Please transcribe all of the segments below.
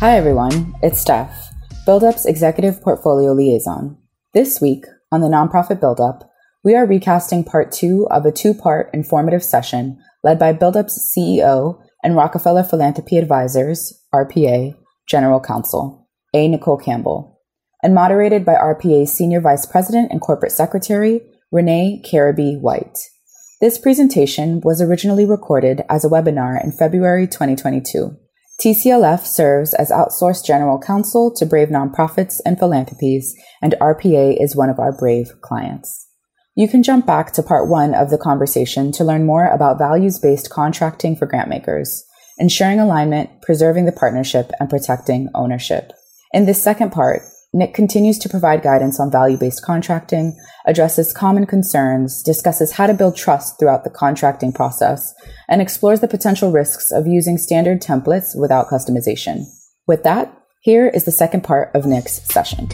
Hi, everyone. It's Steph, BuildUp's Executive Portfolio Liaison. This week on the Nonprofit BuildUp, we are recasting part two of a two part informative session led by BuildUp's CEO and Rockefeller Philanthropy Advisors, RPA, General Counsel, A. Nicole Campbell, and moderated by RPA's Senior Vice President and Corporate Secretary, Renee Karibi-Whyte. This presentation was originally recorded as a webinar in February 2022. TCLF serves as outsourced general counsel to Brave nonprofits and philanthropies, and RPA is one of our Brave clients. You can jump back to part one of the conversation to learn more about values based contracting for grantmakers, ensuring alignment, preserving the partnership, and protecting ownership. In this second part, Nick continues to provide guidance on value based contracting, addresses common concerns, discusses how to build trust throughout the contracting process, and explores the potential risks of using standard templates without customization. With that, here is the second part of Nick's session.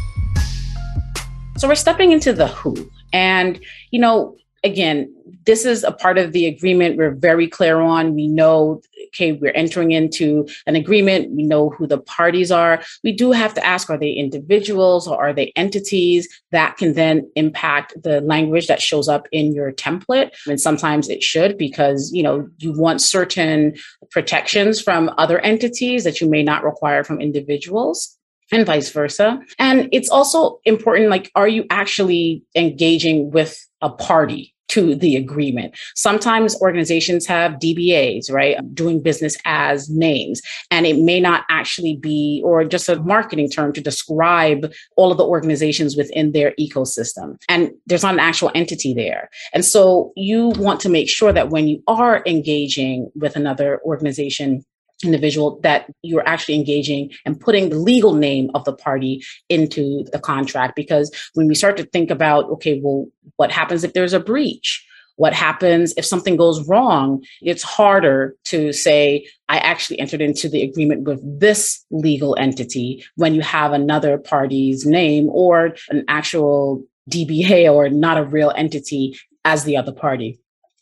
So we're stepping into the who. And, you know, again, this is a part of the agreement we're very clear on. We know, okay, we're entering into an agreement. We know who the parties are. We do have to ask are they individuals or are they entities that can then impact the language that shows up in your template? And sometimes it should because, you know, you want certain protections from other entities that you may not require from individuals and vice versa. And it's also important like, are you actually engaging with a party? To the agreement. Sometimes organizations have DBAs, right? Doing business as names. And it may not actually be, or just a marketing term to describe all of the organizations within their ecosystem. And there's not an actual entity there. And so you want to make sure that when you are engaging with another organization, individual that you're actually engaging and putting the legal name of the party into the contract. Because when we start to think about okay well what happens if there's a breach? What happens if something goes wrong? It's harder to say i actually entered into the agreement with this legal entity when you have another party's name or an actual dba or not a real entity as the other party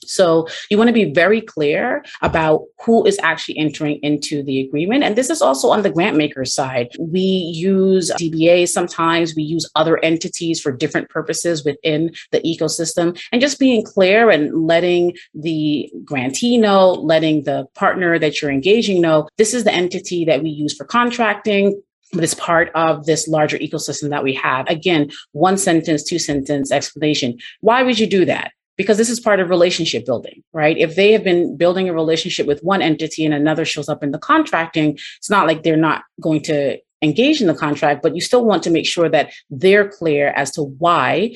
so you want to be very clear about who is actually entering into the agreement. And this is also on the grant maker side. We use DBA sometimes, we use other entities for different purposes within the ecosystem. And just being clear and letting the grantee know, letting the partner that you're engaging know, this is the entity that we use for contracting but it's part of this larger ecosystem that we have. Again, one sentence, two sentence explanation. Why would you do that? Because this is part of relationship building, right? If they have been building a relationship with one entity and another shows up in the contracting, it's not like they're not going to engage in the contract, but you still want to make sure that they're clear as to why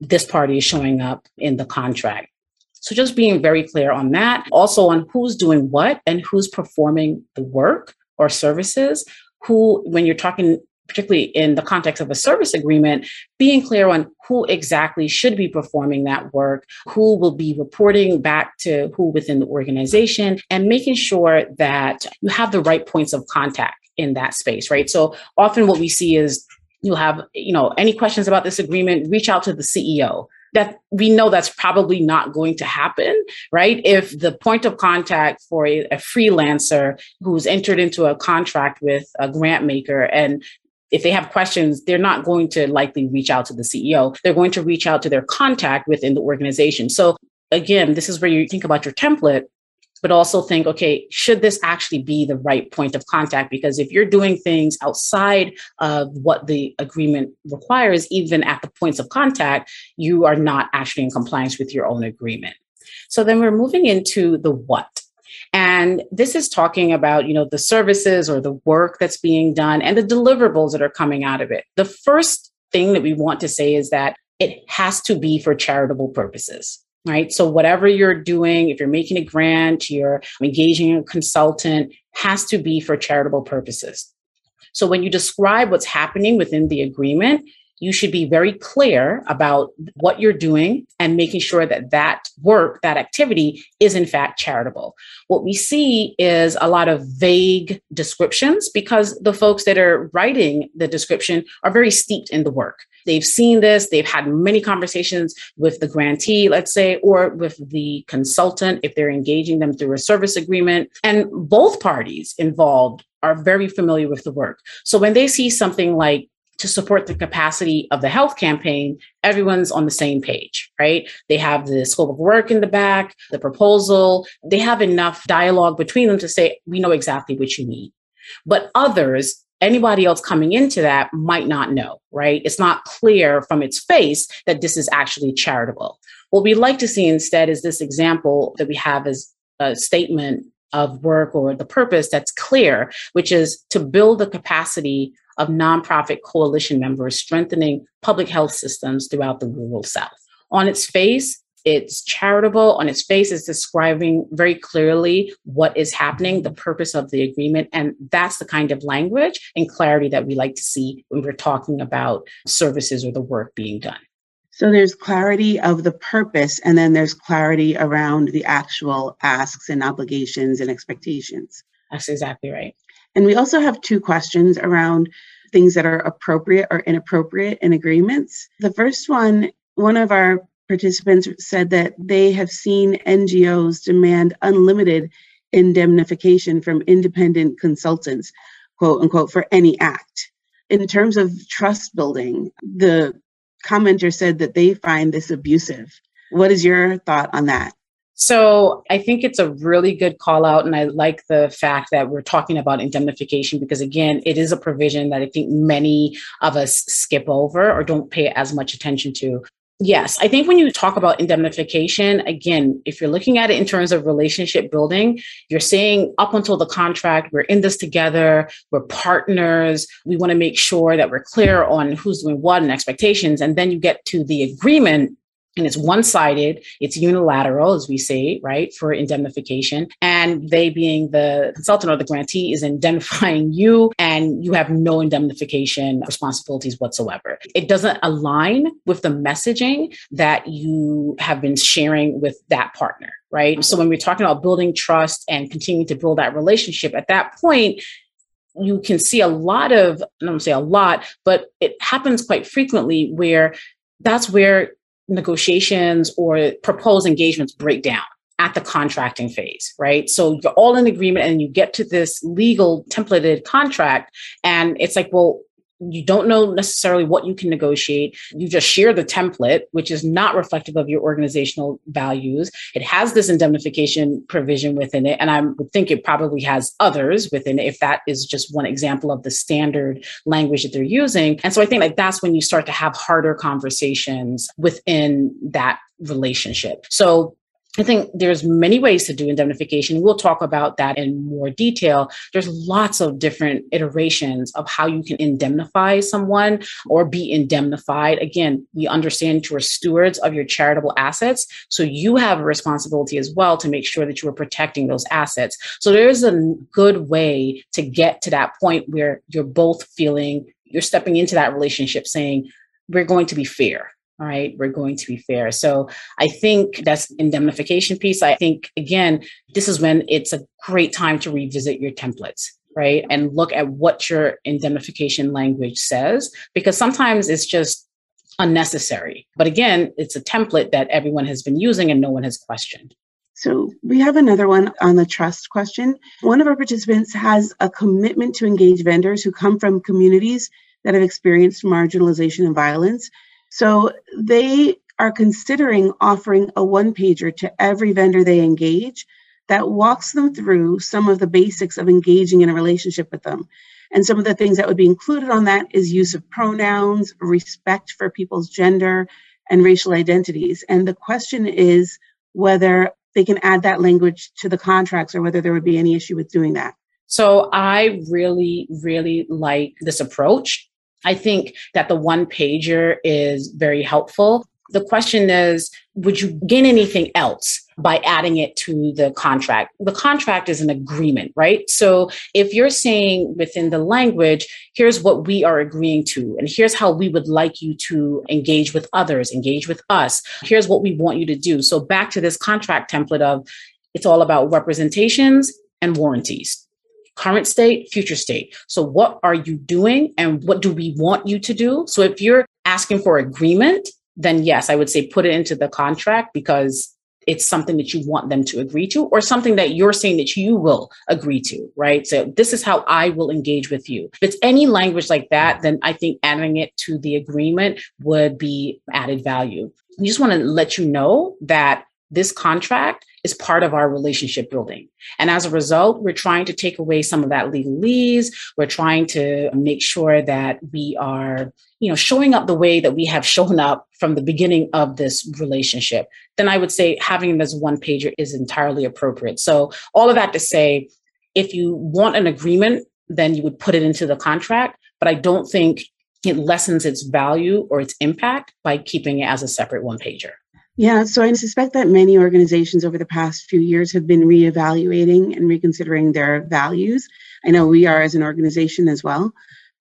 this party is showing up in the contract. So just being very clear on that, also on who's doing what and who's performing the work or services, who, when you're talking particularly in the context of a service agreement, being clear on who exactly should be performing that work, who will be reporting back to who within the organization, and making sure that you have the right points of contact in that space, right? So often what we see is you'll have, you know, any questions about this agreement, reach out to the CEO that we know that's probably not going to happen, right? If the point of contact for a, a, freelancer who's entered into a contract with a grant maker and if they have questions, they're not going to likely reach out to the CEO. They're going to reach out to their contact within the organization. So again, this is where you think about your template, but also think, okay, should this actually be the right point of contact? Because if you're doing things outside of what the agreement requires, even at the points of contact, you are not actually in compliance with your own agreement. So then we're moving into the what. And this is talking about, you know, the services or the work that's being done and the deliverables that are coming out of it. The first thing that we want to say is that it has to be for charitable purposes right? So, whatever you're doing, if you're making a grant, you're engaging a consultant, has to be for charitable purposes. So when you describe what's happening within the agreement, you should be very clear about what you're doing and making sure that that work, that activity is in fact charitable. What we see is a lot of vague descriptions because the folks that are writing the description are very steeped in the work. They've seen this, they've had many conversations with the grantee, let's say, or with the consultant if they're engaging them through a service agreement. And both parties involved are very familiar with the work. So when they see something like to support the capacity of the health campaign, everyone's on the same page, right? They have the scope of work in the back, the proposal, they have enough dialogue between them to say, we know exactly what you need. But others, anybody else coming into that might not know, right? It's not clear from its face that this is actually charitable. What we like to see instead is this example that we have as a statement of work or the purpose that's clear, which is to build the capacity of nonprofit coalition members strengthening public health systems throughout the rural South. On its face, it's charitable. On its face, it's describing very clearly what is happening, the purpose of the agreement. And that's the kind of language and clarity that we like to see when we're talking about services or the work being done. So there's clarity of the purpose, and then there's clarity around the actual asks and obligations and expectations. That's exactly right. And we also have two questions around things that are appropriate or inappropriate in agreements. The first one, one of our participants said that they have seen NGOs demand unlimited indemnification from independent consultants, quote unquote, for any act. In terms of trust building, the commenter said that they find this abusive. What is your thought on that? So I think it's a really good call out. And I like the fact that we're talking about indemnification because, again, it is a provision that I think many of us skip over or don't pay as much attention to. Yes, I think when you talk about indemnification, again, if you're looking at it in terms of relationship building, you're saying up until the contract, we're in this together, we're partners, we want to make sure that we're clear on who's doing what and expectations. And then you get to the agreement and it's one sided, it's unilateral, as we say, right, for indemnification. And they, being the consultant or the grantee, is indemnifying you, and you have no indemnification responsibilities whatsoever. It doesn't align with the messaging that you have been sharing with that partner, right? So when we're talking about building trust and continuing to build that relationship, at that point, you can see a lot of, I don't say a lot, but it happens quite frequently where that's where negotiations or proposed engagements break down at the contracting phase, right? So you're all in agreement and you get to this legal templated contract, and it's like, well, you don't know necessarily what you can negotiate. You just share the template, which is not reflective of your organizational values. It has this indemnification provision within it. And I would think it probably has others within it if that is just one example of the standard language that they're using. And so I think like that's when you start to have harder conversations within that relationship. So I think there's many ways to do indemnification. We'll talk about that in more detail. There's lots of different iterations of how you can indemnify someone or be indemnified. Again, we understand you are stewards of your charitable assets. So you have a responsibility as well to make sure that you are protecting those assets. So there's a good way to get to that point where you're both feeling you're stepping into that relationship saying, we're going to be fair all right we're going to be fair. So i think that's indemnification piece. I think again this is when it's a great time to revisit your templates right? And look at what your indemnification language says because sometimes it's just unnecessary. But again it's a template that everyone has been using and no one has questioned. So we have another one on the trust question. One of our participants has a commitment to engage vendors who come from communities that have experienced marginalization and violence. So they are considering offering a one pager to every vendor they engage that walks them through some of the basics of engaging in a relationship with them. And some of the things that would be included on that is use of pronouns, respect for people's gender and racial identities. And the question is whether they can add that language to the contracts or whether there would be any issue with doing that. So I really, really like this approach. I think that the one pager is very helpful. The question is, would you gain anything else by adding it to the contract. The contract is an agreement, right? So if you're saying within the language, here's what we are agreeing to, and here's how we would like you to engage with others, engage with us, here's what we want you to do. So back to this contract template of it's all about representations and warranties current state, future state. So, what are you doing and what do we want you to do? So, if you're asking for agreement, then yes, I would say put it into the contract because it's something that you want them to agree to or something that you're saying that you will agree to, right? So this is how I will engage with you. If it's any language like that, then I think adding it to the agreement would be added value. I just want to let you know that this contract is part of our relationship building. And as a result, we're trying to take away some of that legalese. We're trying to make sure that we are, you know, showing up the way that we have shown up from the beginning of this relationship. Then I would say having this one pager is entirely appropriate. So all of that to say, if you want an agreement, then you would put it into the contract. But I don't think it lessens its value or its impact by keeping it as a separate one pager. Yeah, so I suspect that many organizations over the past few years have been reevaluating and reconsidering their values. I know we are as an organization as well.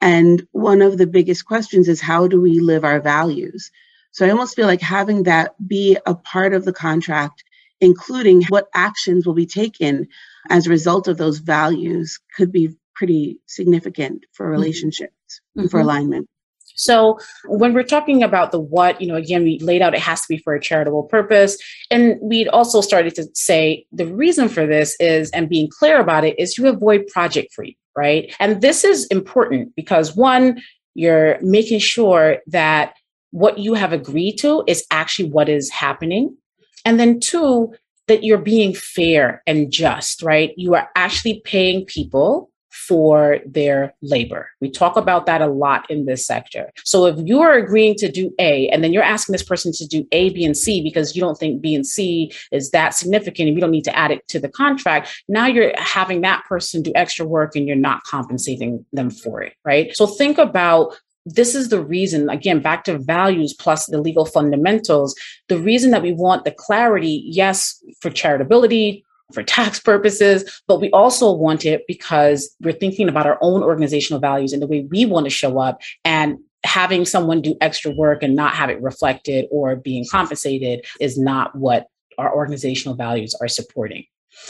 And one of the biggest questions is how do we live our values? So I almost feel like having that be a part of the contract, including what actions will be taken as a result of those values, could be pretty significant for mm-hmm. relationships mm-hmm. and for mm-hmm. alignment. So when we're talking about the what, you know, again, we laid out it has to be for a charitable purpose. And we'd also started to say the reason for this is, and being clear about it, is to avoid project creep, right? And this is important because one, you're making sure that what you have agreed to is actually what is happening. And then two, that you're being fair and just, right? You are actually paying people for their labor. We talk about that a lot in this sector. So if you are agreeing to do A and then you're asking this person to do A, B, and C because you don't think B and C is that significant and you don't need to add it to the contract, now you're having that person do extra work and you're not compensating them for it, right? So think about this is the reason, again, back to values plus the legal fundamentals. The reason that we want the clarity, yes, for charitability, for tax purposes, but we also want it because we're thinking about our own organizational values and the way we want to show up and having someone do extra work and not have it reflected or being compensated is not what our organizational values are supporting.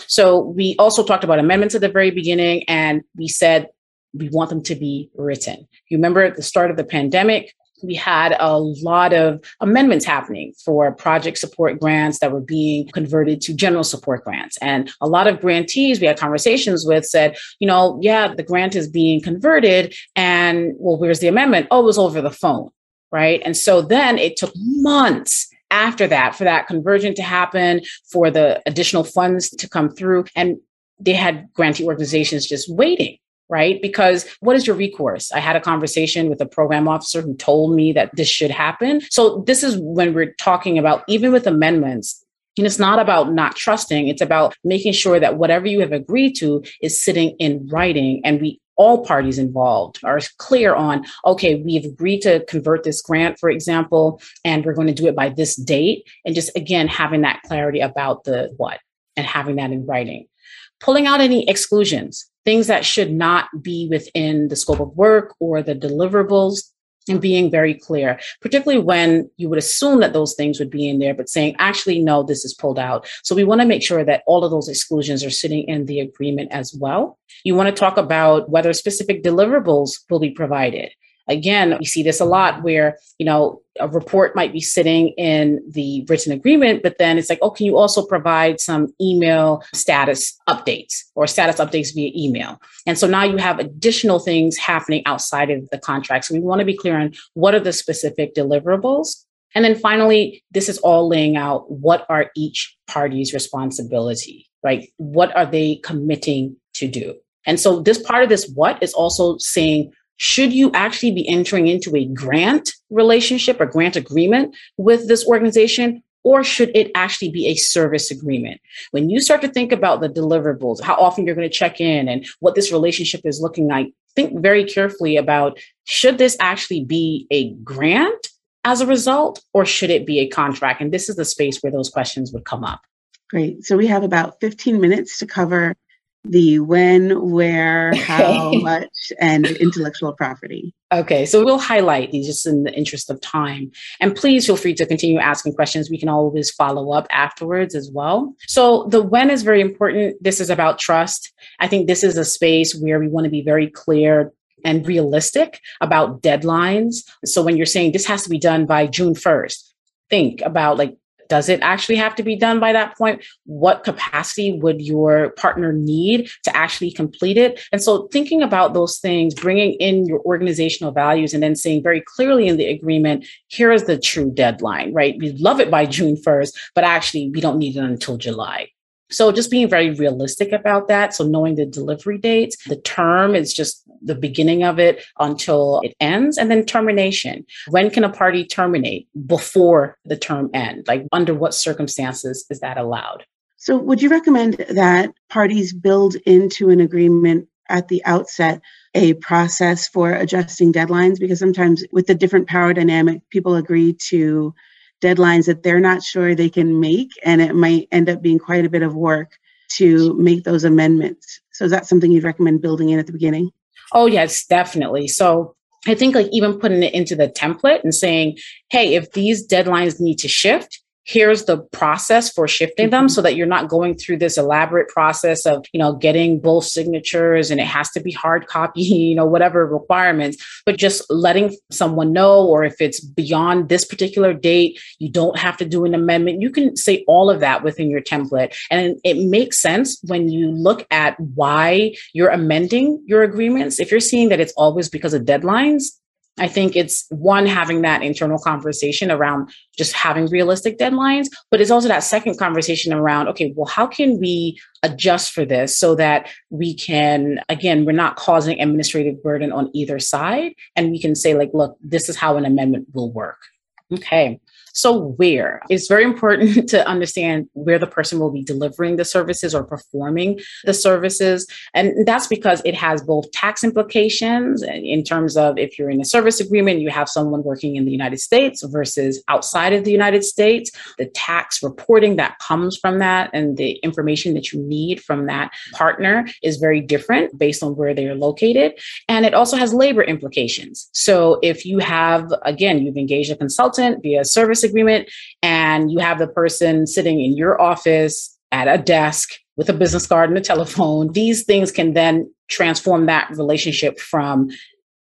So we also talked about amendments at the very beginning and we said we want them to be written. You remember at the start of the pandemic, we had a lot of amendments happening for project support grants that were being converted to general support grants. And a lot of grantees we had conversations with said, you know, yeah, the grant is being converted. And well, where's the amendment? Oh, it was over the phone. Right. And so then it took months after that for that conversion to happen, for the additional funds to come through. And they had grantee organizations just waiting right? Because what is your recourse? I had a conversation with a program officer who told me that this should happen. So this is when we're talking about, even with amendments, and it's not about not trusting, it's about making sure that whatever you have agreed to is sitting in writing and we all parties involved are clear on okay we've agreed to convert this grant for example and we're going to do it by this date and just again having that clarity about the what and having that in writing pulling out any exclusions things that should not be within the scope of work or the deliverables and being very clear, particularly when you would assume that those things would be in there, but saying, actually, no, this is pulled out. So we want to make sure that all of those exclusions are sitting in the agreement as well. You want to talk about whether specific deliverables will be provided. Again, we see this a lot where, you know, a report might be sitting in the written agreement, but then it's like, oh, can you also provide some email status updates or status updates via email? And so now you have additional things happening outside of the contract. So we want to be clear on what are the specific deliverables. And then finally, this is all laying out what are each party's responsibility, right? What are they committing to do? And so this part of this what is also saying should you actually be entering into a grant relationship or grant agreement with this organization? Or should it actually be a service agreement? When you start to think about the deliverables, how often you're going to check in and what this relationship is looking like, think very carefully about should this actually be a grant as a result, or should it be a contract? And this is the space where those questions would come up. Great. So we have about 15 minutes to cover the when, where, how much, and intellectual property. Okay, so we'll highlight these just in the interest of time. And please feel free to continue asking questions. We can always follow up afterwards as well. So, the when is very important. This is about trust. I think this is a space where we want to be very clear and realistic about deadlines. So, when you're saying this has to be done by June 1st, think about like does it actually have to be done by that point? What capacity would your partner need to actually complete it? And so, thinking about those things, bringing in your organizational values, and then saying very clearly in the agreement, here is the true deadline, right? We love it by June 1st, but actually, we don't need it until July. So just being very realistic about that. So knowing the delivery dates, the term is just the beginning of it until it ends, and then termination. When can a party terminate before the term end? Like under what circumstances is that allowed? So would you recommend that parties build into an agreement at the outset a process for adjusting deadlines? Because sometimes with the different power dynamic, people agree to deadlines that they're not sure they can make, and it might end up being quite a bit of work to make those amendments. So, is that something you'd recommend building in at the beginning? Oh, yes, definitely. So, I think like even putting it into the template and saying, hey, if these deadlines need to shift, here's the process for shifting them mm-hmm. so that you're not going through this elaborate process of you know getting both signatures and it has to be hard copy you know whatever requirements but just letting someone know or if it's beyond this particular date you don't have to do an amendment. You can say all of that within your template. And it makes sense when you look at why you're amending your agreements. If you're seeing that it's always because of deadlines I think it's one, having that internal conversation around just having realistic deadlines, but it's also that second conversation around, okay, well, how can we adjust for this so that we can, again, we're not causing administrative burden on either side. And we can say, like, look, this is how an amendment will work. Okay. So, where? It's very important to understand where the person will be delivering the services or performing the services. And that's because it has both tax implications in terms of if you're in a service agreement, you have someone working in the United States versus outside of the United States, the tax reporting that comes from that and the information that you need from that partner is very different based on where they are located. And it also has labor implications. So, if you have, again, you've engaged a consultant via service agreement and you have the person sitting in your office at a desk with a business card and a telephone, these things can then transform that relationship from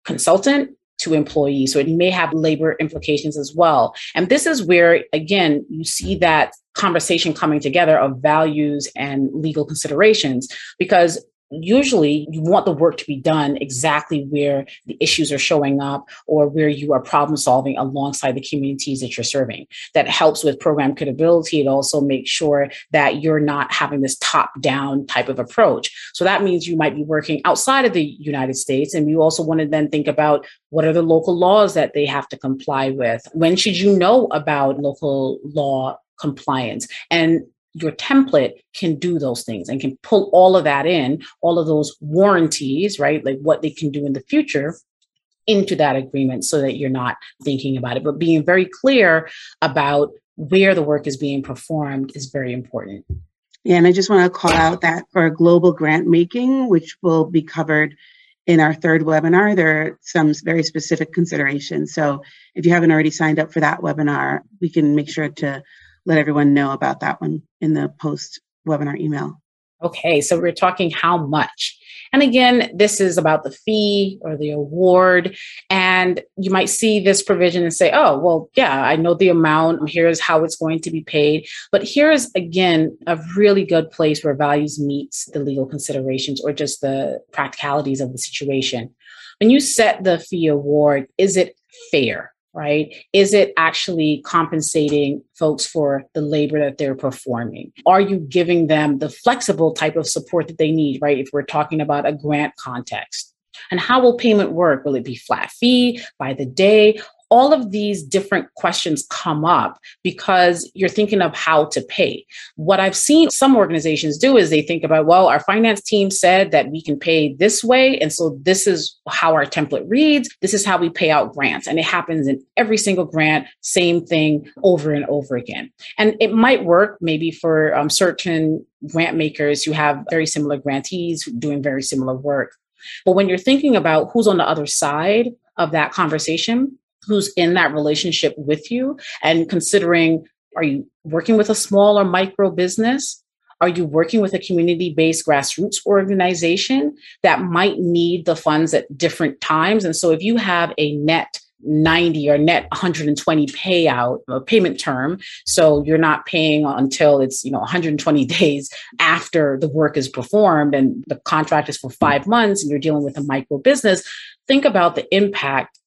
consultant to employee. So it may have labor implications as well. And this is where, again, you see that conversation coming together of values and legal considerations because usually you want the work to be done exactly where the issues are showing up or where you are problem solving alongside the communities that you're serving. That helps with program credibility. It also makes sure that you're not having this top down type of approach. So that means you might be working outside of the United States. And you also want to then think about what are the local laws that they have to comply with? When should you know about local law compliance? And your template can do those things and can pull all of that in, all of those warranties, right? Like what they can do in the future into that agreement so that you're not thinking about it. But being very clear about where the work is being performed is very important. Yeah, and I just want to call out that for global grant making, which will be covered in our third webinar, there are some very specific considerations. So if you haven't already signed up for that webinar, we can make sure to let everyone know about that one in the post webinar email. Okay, so we're talking how much. And again, this is about the fee or the award. And you might see this provision and say, oh, well, yeah, I know the amount. Here's how it's going to be paid. But here's, again, a really good place where values meets the legal considerations or just the practicalities of the situation. When you set the fee award, is it fair? Right? Is it actually compensating folks for the labor that they're performing? Are you giving them the flexible type of support that they need, right? If we're talking about a grant context. And how will payment work? Will it be flat fee by the day? All of these different questions come up because you're thinking of how to pay. What I've seen some organizations do is they think about, well, our finance team said that we can pay this way. And so this is how our template reads. This is how we pay out grants. And it happens in every single grant, same thing over and over again. And it might work maybe for um, certain grant makers who have very similar grantees doing very similar work. But when you're thinking about who's on the other side of that conversation, who's in that relationship with you, and considering are you working with a small or micro business? Are you working with a community based grassroots organization that might need the funds at different times? And so if you have a net 90 or net 120 payout a payment term so you're not paying until it's you know 120 days after the work is performed and the contract is for 5 months and you're dealing with a micro business think about the impact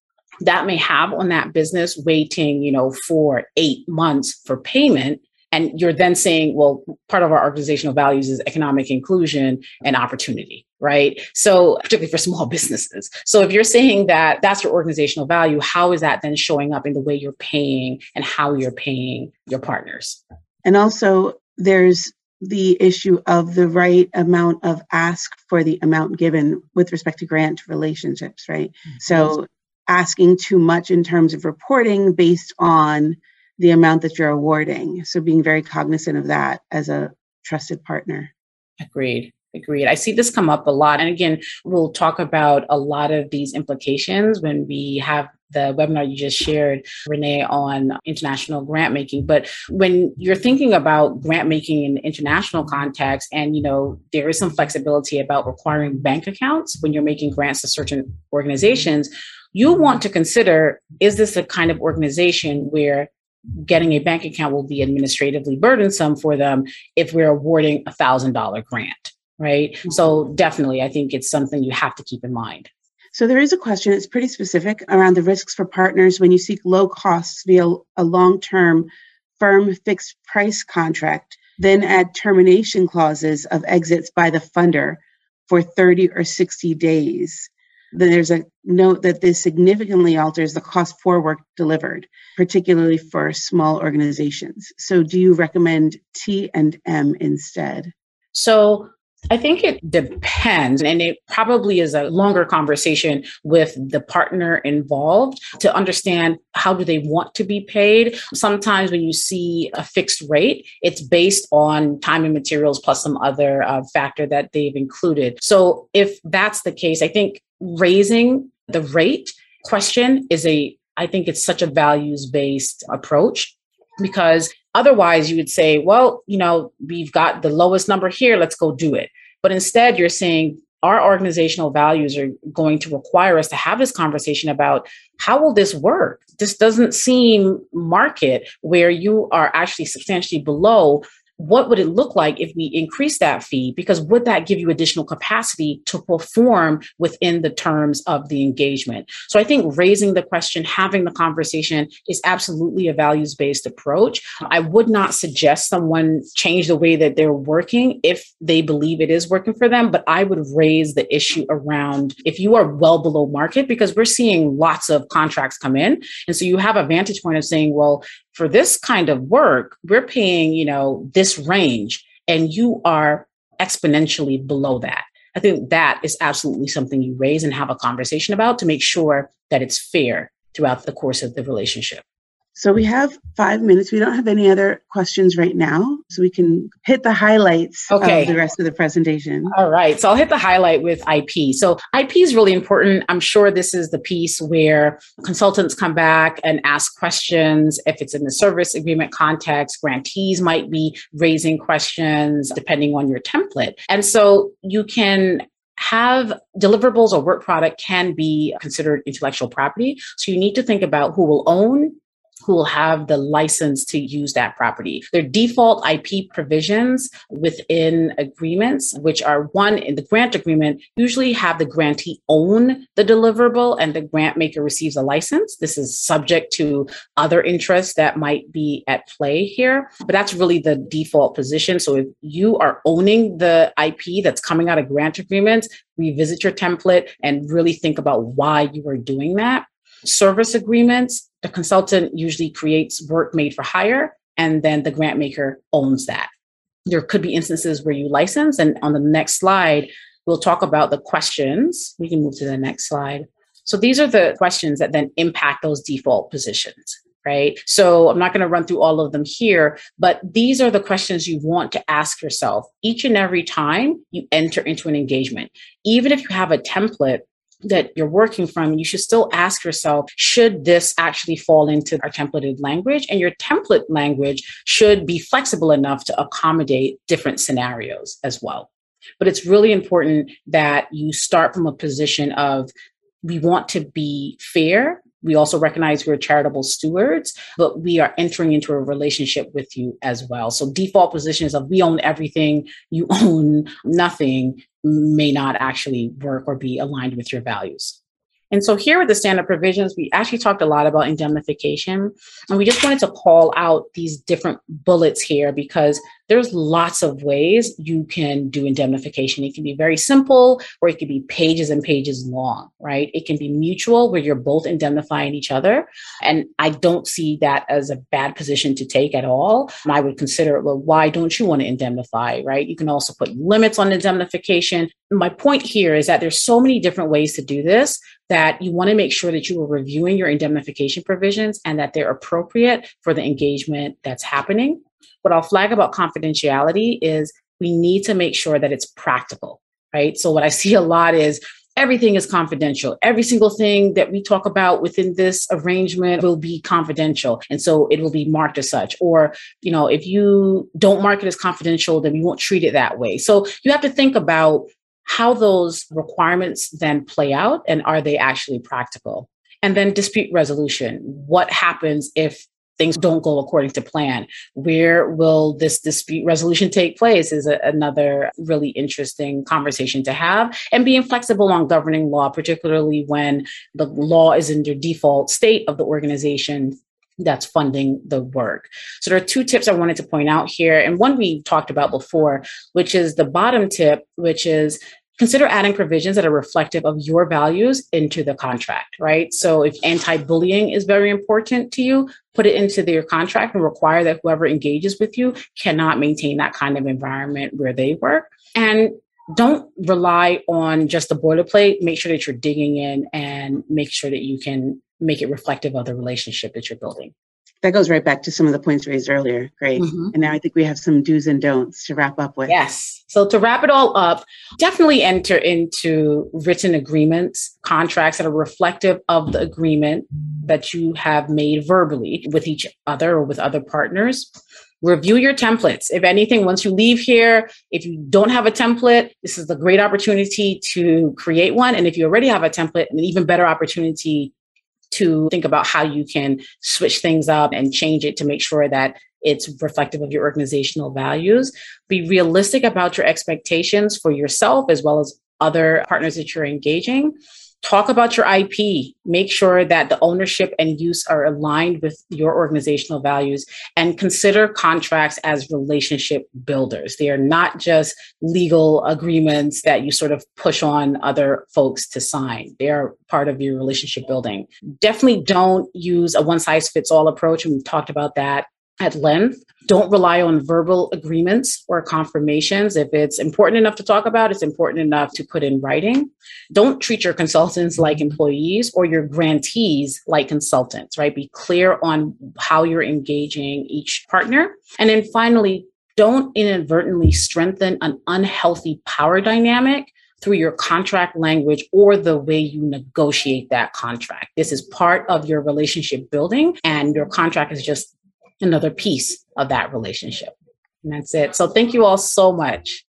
that may have on that business waiting you know for 8 months for payment. And you're then saying well part of our organizational values is economic inclusion and opportunity right? So particularly for small businesses. So if you're saying that that's your organizational value how is that then showing up in the way you're paying and how you're paying your partners? And also there's the issue of the right amount of ask for the amount given with respect to grant relationships right? Mm-hmm. so asking too much in terms of reporting based on the amount that you're awarding. So being very cognizant of that as a trusted partner. Agreed. Agreed. I see this come up a lot. And again, we'll talk about a lot of these implications when we have the webinar you just shared, Renee, on international grant making. But when you're thinking about grant making in international context, and you know, there is some flexibility about requiring bank accounts when you're making grants to certain organizations, you want to consider is this a kind of organization where getting a bank account will be administratively burdensome for them if we're awarding a thousand dollar grant right? Mm-hmm. so definitely i think it's something you have to keep in mind. So there is a question it's pretty specific around the risks for partners when you seek low costs via a long-term firm fixed price contract then add termination clauses of exits by the funder for 30 or 60 days there's a note that this significantly alters the cost for work delivered, particularly for small organizations. So do you recommend T and M instead? So I think it depends, and it probably is a longer conversation with the partner involved to understand how do they want to be paid. Sometimes when you see a fixed rate, it's based on time and materials plus some other uh, factor that they've included. So if that's the case, I think raising the rate question is a I think it's such a values based approach because otherwise you would say, well, you know, we've got the lowest number here, let's go do it. But instead, you're saying our organizational values are going to require us to have this conversation about how will this work? This doesn't seem market where you are actually substantially below what would it look like if we increase that fee? Because would that give you additional capacity to perform within the terms of the engagement? So I think raising the question, having the conversation is absolutely a values based approach. I would not suggest someone change the way that they're working if they believe it is working for them, but I would raise the issue around if you are well below market, because we're seeing lots of contracts come in. And so you have a vantage point of saying, well, for this kind of work, we're paying, you know, this range and you are exponentially below that. I think that is absolutely something you raise and have a conversation about to make sure that it's fair throughout the course of the relationship. So we have five minutes. We don't have any other questions right now. So we can hit the highlights okay. of the rest of the presentation. All right. So I'll hit the highlight with IP. So IP is really important. I'm sure this is the piece where consultants come back and ask questions. If it's in the service agreement context, grantees might be raising questions depending on your template. And so you can have deliverables or work product can be considered intellectual property. So you need to think about who will own who will have the license to use that property. Their default IP provisions within agreements, which are one in the grant agreement, usually have the grantee own the deliverable and the grant maker receives a license. This is subject to other interests that might be at play here, but that's really the default position. So if you are owning the IP that's coming out of grant agreements, revisit your template and really think about why you are doing that. Service agreements, the consultant usually creates work made for hire, and then the grant maker owns that. There could be instances where you license, and on the next slide, we'll talk about the questions. We can move to the next slide. So these are the questions that then impact those default positions right? So I'm not going to run through all of them here, but these are the questions you want to ask yourself each and every time you enter into an engagement. Even if you have a template, that you're working from, you should still ask yourself, should this actually fall into our templated language? And your template language should be flexible enough to accommodate different scenarios as well. But it's really important that you start from a position of we want to be fair we also recognize we're charitable stewards, but we are entering into a relationship with you as well. So default positions of we own everything, you own nothing may not actually work or be aligned with your values. And so here with the standard provisions, we actually talked a lot about indemnification. And we just wanted to call out these different bullets here because there's lots of ways you can do indemnification. It can be very simple, or it can be pages and pages long, right? It can be mutual, where you're both indemnifying each other. And I don't see that as a bad position to take at all. And I would consider, well, why don't you want to indemnify, right? You can also put limits on indemnification. My point here is that there's so many different ways to do this that you want to make sure that you are reviewing your indemnification provisions and that they're appropriate for the engagement that's happening. What I'll flag about confidentiality is we need to make sure that it's practical, right? So, what I see a lot is everything is confidential. Every single thing that we talk about within this arrangement will be confidential. And so it will be marked as such. Or, you know, if you don't mark it as confidential, then we won't treat it that way. So you have to think about how those requirements then play out and are they actually practical? And then dispute resolution. What happens if things don't go according to plan. Where will this dispute resolution take place is a, another really interesting conversation to have. And being flexible on governing law, particularly when the law is in the default state of the organization that's funding the work. So there are two tips I wanted to point out here. And one we talked about before, which is the bottom tip, which is consider adding provisions that are reflective of your values into the contract, right? So if anti-bullying is very important to you, put it into your contract and require that whoever engages with you cannot maintain that kind of environment where they work. And don't rely on just the boilerplate. Make sure that you're digging in and make sure that you can make it reflective of the relationship that you're building that goes right back to some of the points raised earlier. Great. Mm-hmm. And now I think we have some do's and don'ts to wrap up with. Yes. So to wrap it all up, definitely enter into written agreements, contracts that are reflective of the agreement that you have made verbally with each other or with other partners. Review your templates. If anything, once you leave here, if you don't have a template, this is a great opportunity to create one. And if you already have a template, an even better opportunity to think about how you can switch things up and change it to make sure that it's reflective of your organizational values. Be realistic about your expectations for yourself as well as other partners that you're engaging talk about your IP, make sure that the ownership and use are aligned with your organizational values, and consider contracts as relationship builders. They are not just legal agreements that you sort of push on other folks to sign, they are part of your relationship building. Definitely don't use a one size fits all approach, and we've talked about that at length. Don't rely on verbal agreements or confirmations. If it's important enough to talk about, it's important enough to put in writing. Don't treat your consultants like employees or your grantees like consultants, right? Be clear on how you're engaging each partner. And then finally, don't inadvertently strengthen an unhealthy power dynamic through your contract language or the way you negotiate that contract. This is part of your relationship building, and your contract is just another piece of that relationship. And that's it. So thank you all so much.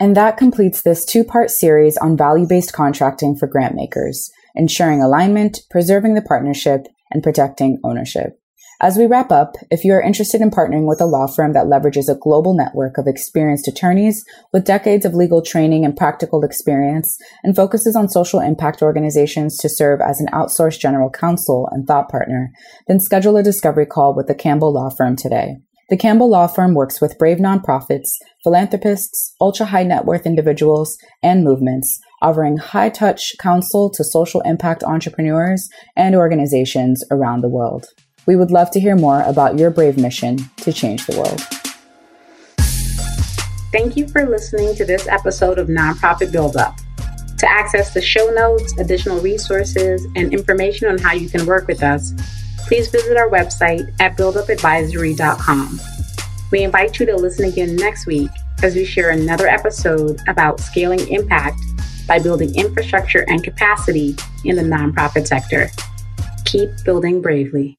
And that completes this two part series on value based contracting for grant makers, ensuring alignment, preserving the partnership, and protecting ownership. As we wrap up, if you are interested in partnering with a law firm that leverages a global network of experienced attorneys with decades of legal training and practical experience and focuses on social impact organizations to serve as an outsourced general counsel and thought partner, then schedule a discovery call with the Campbell Law Firm today. The Campbell Law Firm works with brave nonprofits, philanthropists, ultra high net worth individuals, and movements offering high touch counsel to social impact entrepreneurs and organizations around the world. We would love to hear more about your brave mission to change the world. Thank you for listening to this episode of Nonprofit Build Up. To access the show notes, additional resources, and information on how you can work with us, please visit our website at buildupadvisory.com. We invite you to listen again next week as we share another episode about scaling impact by building infrastructure and capacity in the nonprofit sector. Keep building bravely.